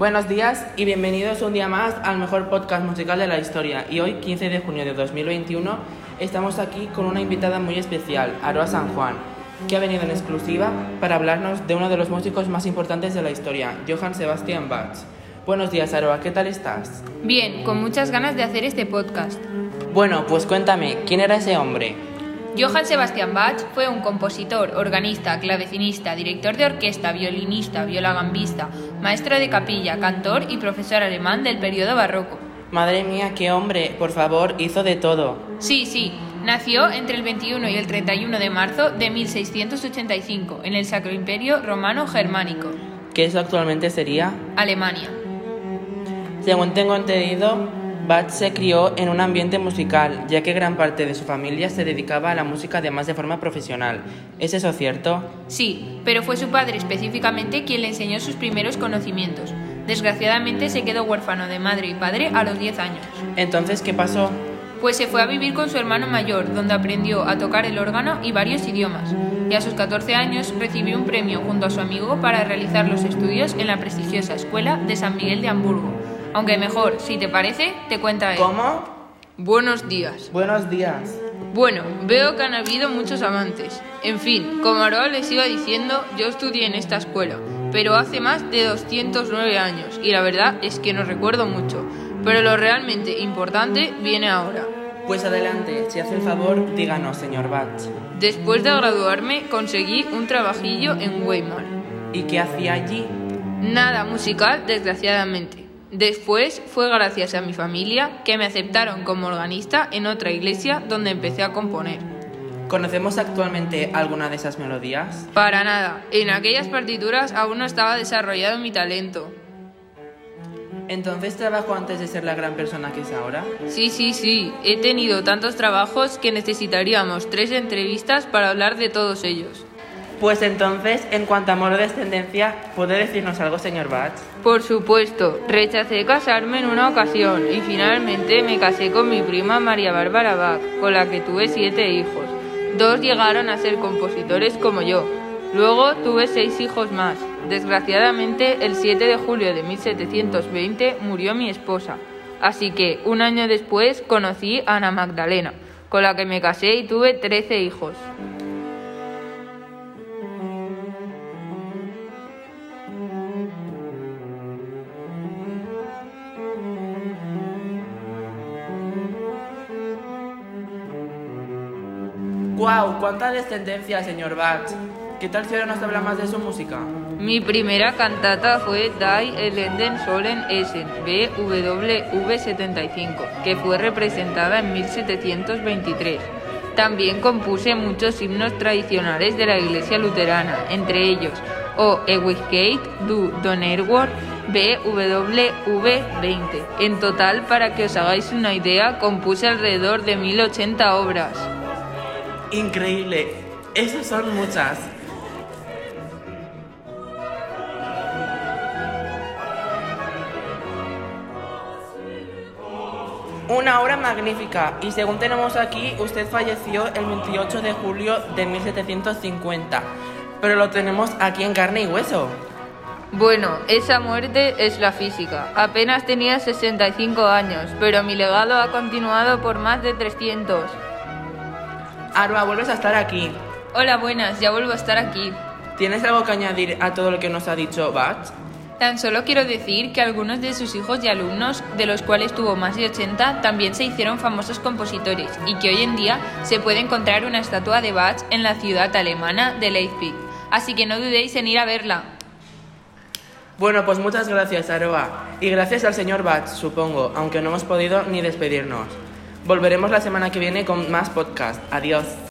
Buenos días y bienvenidos un día más al mejor podcast musical de la historia. Y hoy, 15 de junio de 2021, estamos aquí con una invitada muy especial, Aroa San Juan, que ha venido en exclusiva para hablarnos de uno de los músicos más importantes de la historia, Johann Sebastian Bach. Buenos días, Aroa, ¿qué tal estás? Bien, con muchas ganas de hacer este podcast. Bueno, pues cuéntame, ¿quién era ese hombre? Johann Sebastian Bach fue un compositor, organista, clavecinista, director de orquesta, violinista, violagambista, maestro de capilla, cantor y profesor alemán del periodo barroco. Madre mía, qué hombre, por favor, hizo de todo. Sí, sí, nació entre el 21 y el 31 de marzo de 1685 en el Sacro Imperio Romano Germánico. ¿Qué eso actualmente sería? Alemania. Según tengo entendido, Bach se crió en un ambiente musical, ya que gran parte de su familia se dedicaba a la música además de forma profesional. ¿Es eso cierto? Sí, pero fue su padre específicamente quien le enseñó sus primeros conocimientos. Desgraciadamente se quedó huérfano de madre y padre a los 10 años. Entonces, ¿qué pasó? Pues se fue a vivir con su hermano mayor, donde aprendió a tocar el órgano y varios idiomas. Y a sus 14 años recibió un premio junto a su amigo para realizar los estudios en la prestigiosa escuela de San Miguel de Hamburgo. Aunque mejor, si te parece, te cuenta él. ¿Cómo? Buenos días. Buenos días. Bueno, veo que han habido muchos amantes. En fin, como Aroa les iba diciendo, yo estudié en esta escuela, pero hace más de 209 años y la verdad es que no recuerdo mucho. Pero lo realmente importante viene ahora. Pues adelante, si hace el favor, díganos, señor Bach. Después de graduarme, conseguí un trabajillo en Weimar. ¿Y qué hacía allí? Nada musical, desgraciadamente. Después fue gracias a mi familia que me aceptaron como organista en otra iglesia donde empecé a componer. ¿Conocemos actualmente alguna de esas melodías? Para nada, en aquellas partituras aún no estaba desarrollado mi talento. ¿Entonces trabajó antes de ser la gran persona que es ahora? Sí, sí, sí, he tenido tantos trabajos que necesitaríamos tres entrevistas para hablar de todos ellos. Pues entonces, en cuanto a amor o descendencia, ¿puede decirnos algo, señor Bach? Por supuesto, rechacé casarme en una ocasión y finalmente me casé con mi prima María Bárbara Bach, con la que tuve siete hijos. Dos llegaron a ser compositores como yo. Luego tuve seis hijos más. Desgraciadamente, el 7 de julio de 1720 murió mi esposa. Así que, un año después, conocí a Ana Magdalena, con la que me casé y tuve 13 hijos. ¡Guau! ¡Cuánta descendencia, señor Bach! ¿Qué tal si ahora nos habla más de su música? Mi primera cantata fue Die Elenden Solen Essen, BWV 75, que fue representada en 1723. También compuse muchos himnos tradicionales de la iglesia luterana, entre ellos O Ewigkeit du Donnerwort BWV 20. En total, para que os hagáis una idea, compuse alrededor de 1080 obras. Increíble. Esas son muchas. Una obra magnífica y según tenemos aquí, usted falleció el 28 de julio de 1750, pero lo tenemos aquí en carne y hueso. Bueno, esa muerte es la física. Apenas tenía 65 años, pero mi legado ha continuado por más de 300. Arba, vuelves a estar aquí. Hola, buenas, ya vuelvo a estar aquí. ¿Tienes algo que añadir a todo lo que nos ha dicho Bach? Tan solo quiero decir que algunos de sus hijos y alumnos, de los cuales tuvo más de 80, también se hicieron famosos compositores y que hoy en día se puede encontrar una estatua de Bach en la ciudad alemana de Leipzig. Así que no dudéis en ir a verla. Bueno, pues muchas gracias, Aroa. Y gracias al señor Bach, supongo, aunque no hemos podido ni despedirnos. Volveremos la semana que viene con más podcast. Adiós.